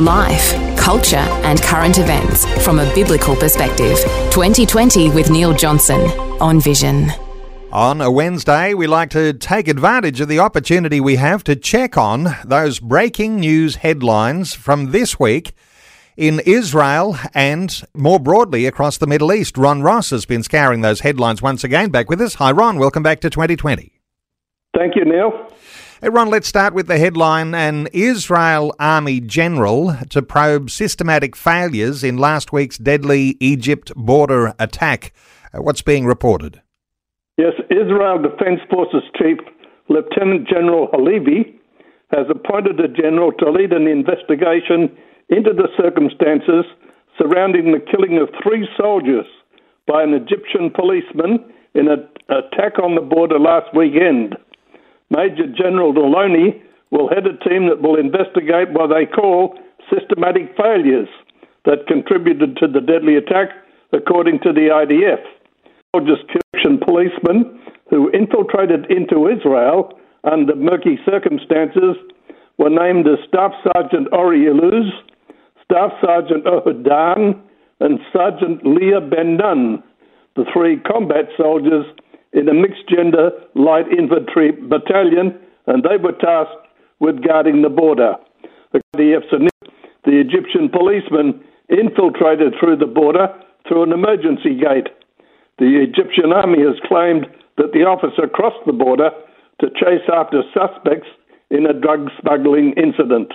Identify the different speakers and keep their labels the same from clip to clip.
Speaker 1: Life, culture, and current events from a biblical perspective. 2020 with Neil Johnson on Vision.
Speaker 2: On a Wednesday, we like to take advantage of the opportunity we have to check on those breaking news headlines from this week in Israel and more broadly across the Middle East. Ron Ross has been scouring those headlines once again. Back with us. Hi, Ron. Welcome back to 2020.
Speaker 3: Thank you, Neil.
Speaker 2: Hey, Ron, let's start with the headline An Israel Army general to probe systematic failures in last week's deadly Egypt border attack. Uh, what's being reported?
Speaker 3: Yes, Israel Defense Forces Chief Lieutenant General Halevi has appointed a general to lead an investigation into the circumstances surrounding the killing of three soldiers by an Egyptian policeman in an attack on the border last weekend. Major General Deloney will head a team that will investigate what they call systematic failures that contributed to the deadly attack, according to the IDF. Soldiers Egyptian policemen who infiltrated into Israel under murky circumstances were named as Staff Sergeant Ori Iluz, Staff Sergeant Ohad Dahan, and Sergeant Leah Ben Nun, the three combat soldiers in a mixed gender light infantry battalion, and they were tasked with guarding the border. The Egyptian policemen infiltrated through the border through an emergency gate. The Egyptian army has claimed that the officer crossed the border to chase after suspects in a drug smuggling incident.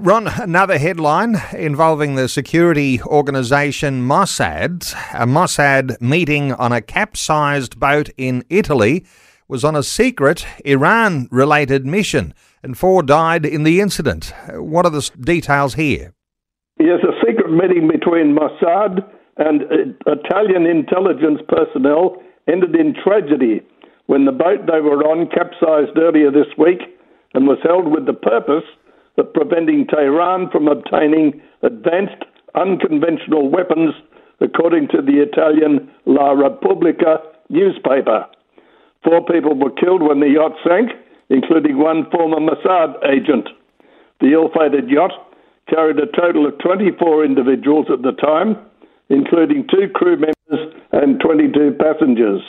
Speaker 2: Ron, another headline involving the security organisation Mossad. A Mossad meeting on a capsized boat in Italy was on a secret Iran related mission, and four died in the incident. What are the details here?
Speaker 3: Yes, a secret meeting between Mossad and uh, Italian intelligence personnel ended in tragedy when the boat they were on capsized earlier this week and was held with the purpose of preventing Tehran from obtaining advanced unconventional weapons, according to the Italian La Repubblica newspaper. Four people were killed when the yacht sank, including one former Mossad agent. The ill fated yacht carried a total of 24 individuals at the time, including two crew members and 22 passengers.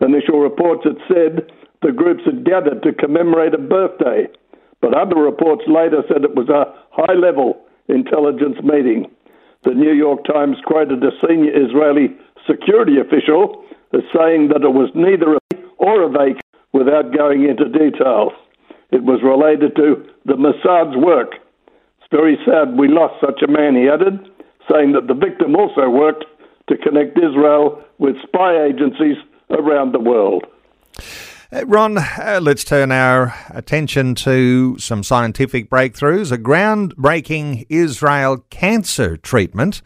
Speaker 3: Initial reports had said the groups had gathered to commemorate a birthday but other reports later said it was a high level intelligence meeting. The New York Times quoted a senior Israeli security official as saying that it was neither a or a fake without going into details. It was related to the Mossad's work. It's very sad we lost such a man, he added, saying that the victim also worked to connect Israel with spy agencies around the world.
Speaker 2: Uh, Ron, uh, let's turn our attention to some scientific breakthroughs. A groundbreaking Israel cancer treatment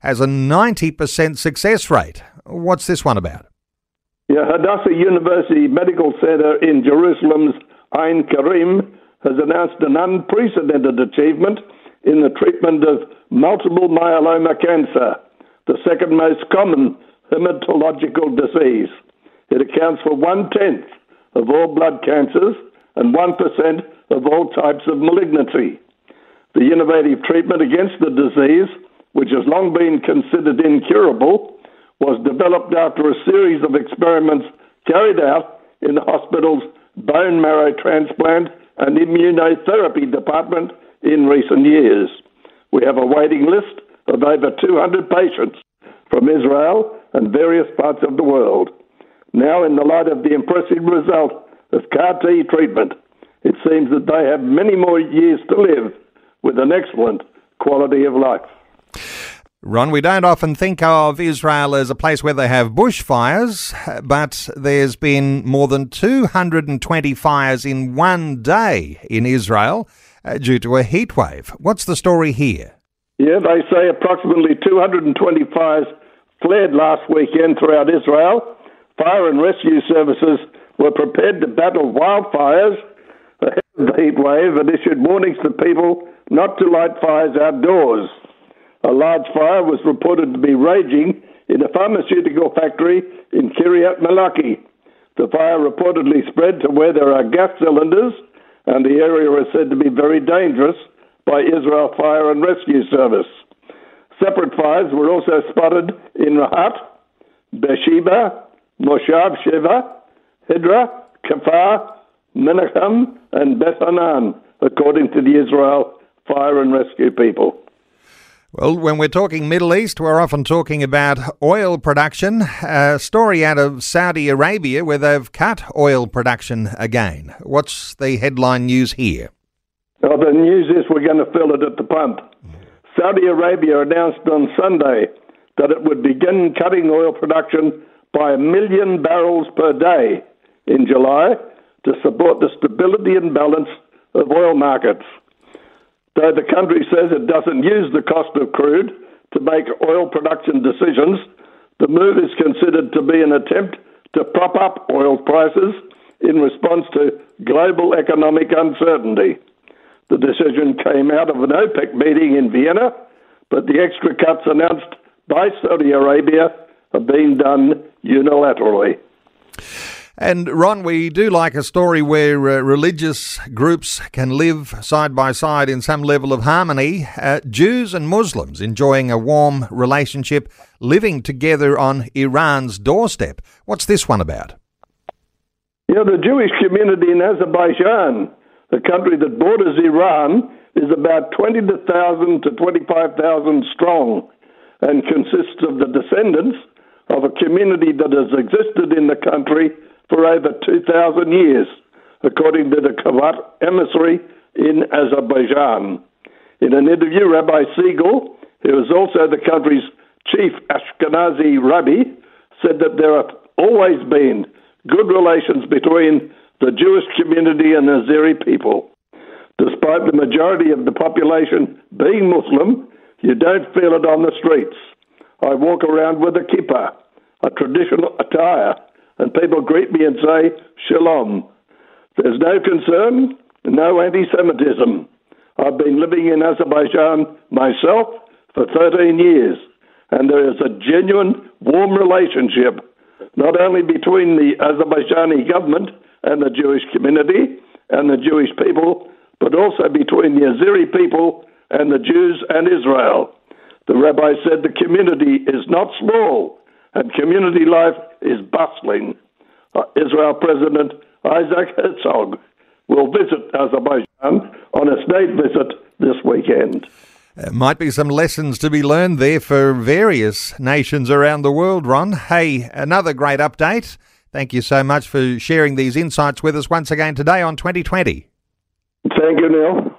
Speaker 2: has a 90% success rate. What's this one about?
Speaker 3: Yeah, Hadassah University Medical Center in Jerusalem's Ein Kerem has announced an unprecedented achievement in the treatment of multiple myeloma cancer, the second most common hematological disease. It accounts for one tenth of all blood cancers and 1% of all types of malignancy. The innovative treatment against the disease, which has long been considered incurable, was developed after a series of experiments carried out in the hospital's bone marrow transplant and immunotherapy department in recent years. We have a waiting list of over 200 patients from Israel and various parts of the world. Now, in the light of the impressive result of CAR T treatment, it seems that they have many more years to live with an excellent quality of life.
Speaker 2: Ron, we don't often think of Israel as a place where they have bushfires, but there's been more than 220 fires in one day in Israel uh, due to a heat wave. What's the story here?
Speaker 3: Yeah, they say approximately 220 fires flared last weekend throughout Israel. Fire and rescue services were prepared to battle wildfires ahead of the heat wave and issued warnings to people not to light fires outdoors. A large fire was reported to be raging in a pharmaceutical factory in Kiryat Malachi. The fire reportedly spread to where there are gas cylinders, and the area is said to be very dangerous by Israel Fire and Rescue Service. Separate fires were also spotted in Rahat, Beersheba, Moshav Sheva, Hadera, Kfar, Menachem, and Beth Hanan, according to the Israel Fire and Rescue people.
Speaker 2: Well, when we're talking Middle East, we're often talking about oil production. A story out of Saudi Arabia where they've cut oil production again. What's the headline news here?
Speaker 3: Well, the news is we're going to fill it at the pump. Saudi Arabia announced on Sunday that it would begin cutting oil production by a million barrels per day in July to support the stability and balance of oil markets. Though the country says it doesn't use the cost of crude to make oil production decisions, the move is considered to be an attempt to prop up oil prices in response to global economic uncertainty. The decision came out of an OPEC meeting in Vienna, but the extra cuts announced by Saudi Arabia have been done unilaterally.
Speaker 2: And Ron, we do like a story where uh, religious groups can live side by side in some level of harmony. Uh, Jews and Muslims enjoying a warm relationship, living together on Iran's doorstep. What's this one about?
Speaker 3: Yeah, the Jewish community in Azerbaijan, the country that borders Iran, is about 20,000 to 25,000 strong and consists of the descendants of a community that has existed in the country for over 2,000 years, according to the Chabad emissary in Azerbaijan. In an interview, Rabbi Siegel, who is also the country's chief Ashkenazi rabbi, said that there have always been good relations between the Jewish community and the Azeri people. Despite the majority of the population being Muslim, you don't feel it on the streets. I walk around with a kippah, a traditional attire, and people greet me and say, Shalom. There's no concern, no anti Semitism. I've been living in Azerbaijan myself for 13 years, and there is a genuine, warm relationship, not only between the Azerbaijani government and the Jewish community and the Jewish people, but also between the Azeri people and the Jews and Israel. The rabbi said the community is not small, and community life is bustling. Uh, Israel President Isaac Herzog will visit Azerbaijan on a state visit this weekend.
Speaker 2: Uh, might be some lessons to be learned there for various nations around the world, Ron. Hey, another great update. Thank you so much for sharing these insights with us once again today on 2020.
Speaker 3: Thank you, Neil.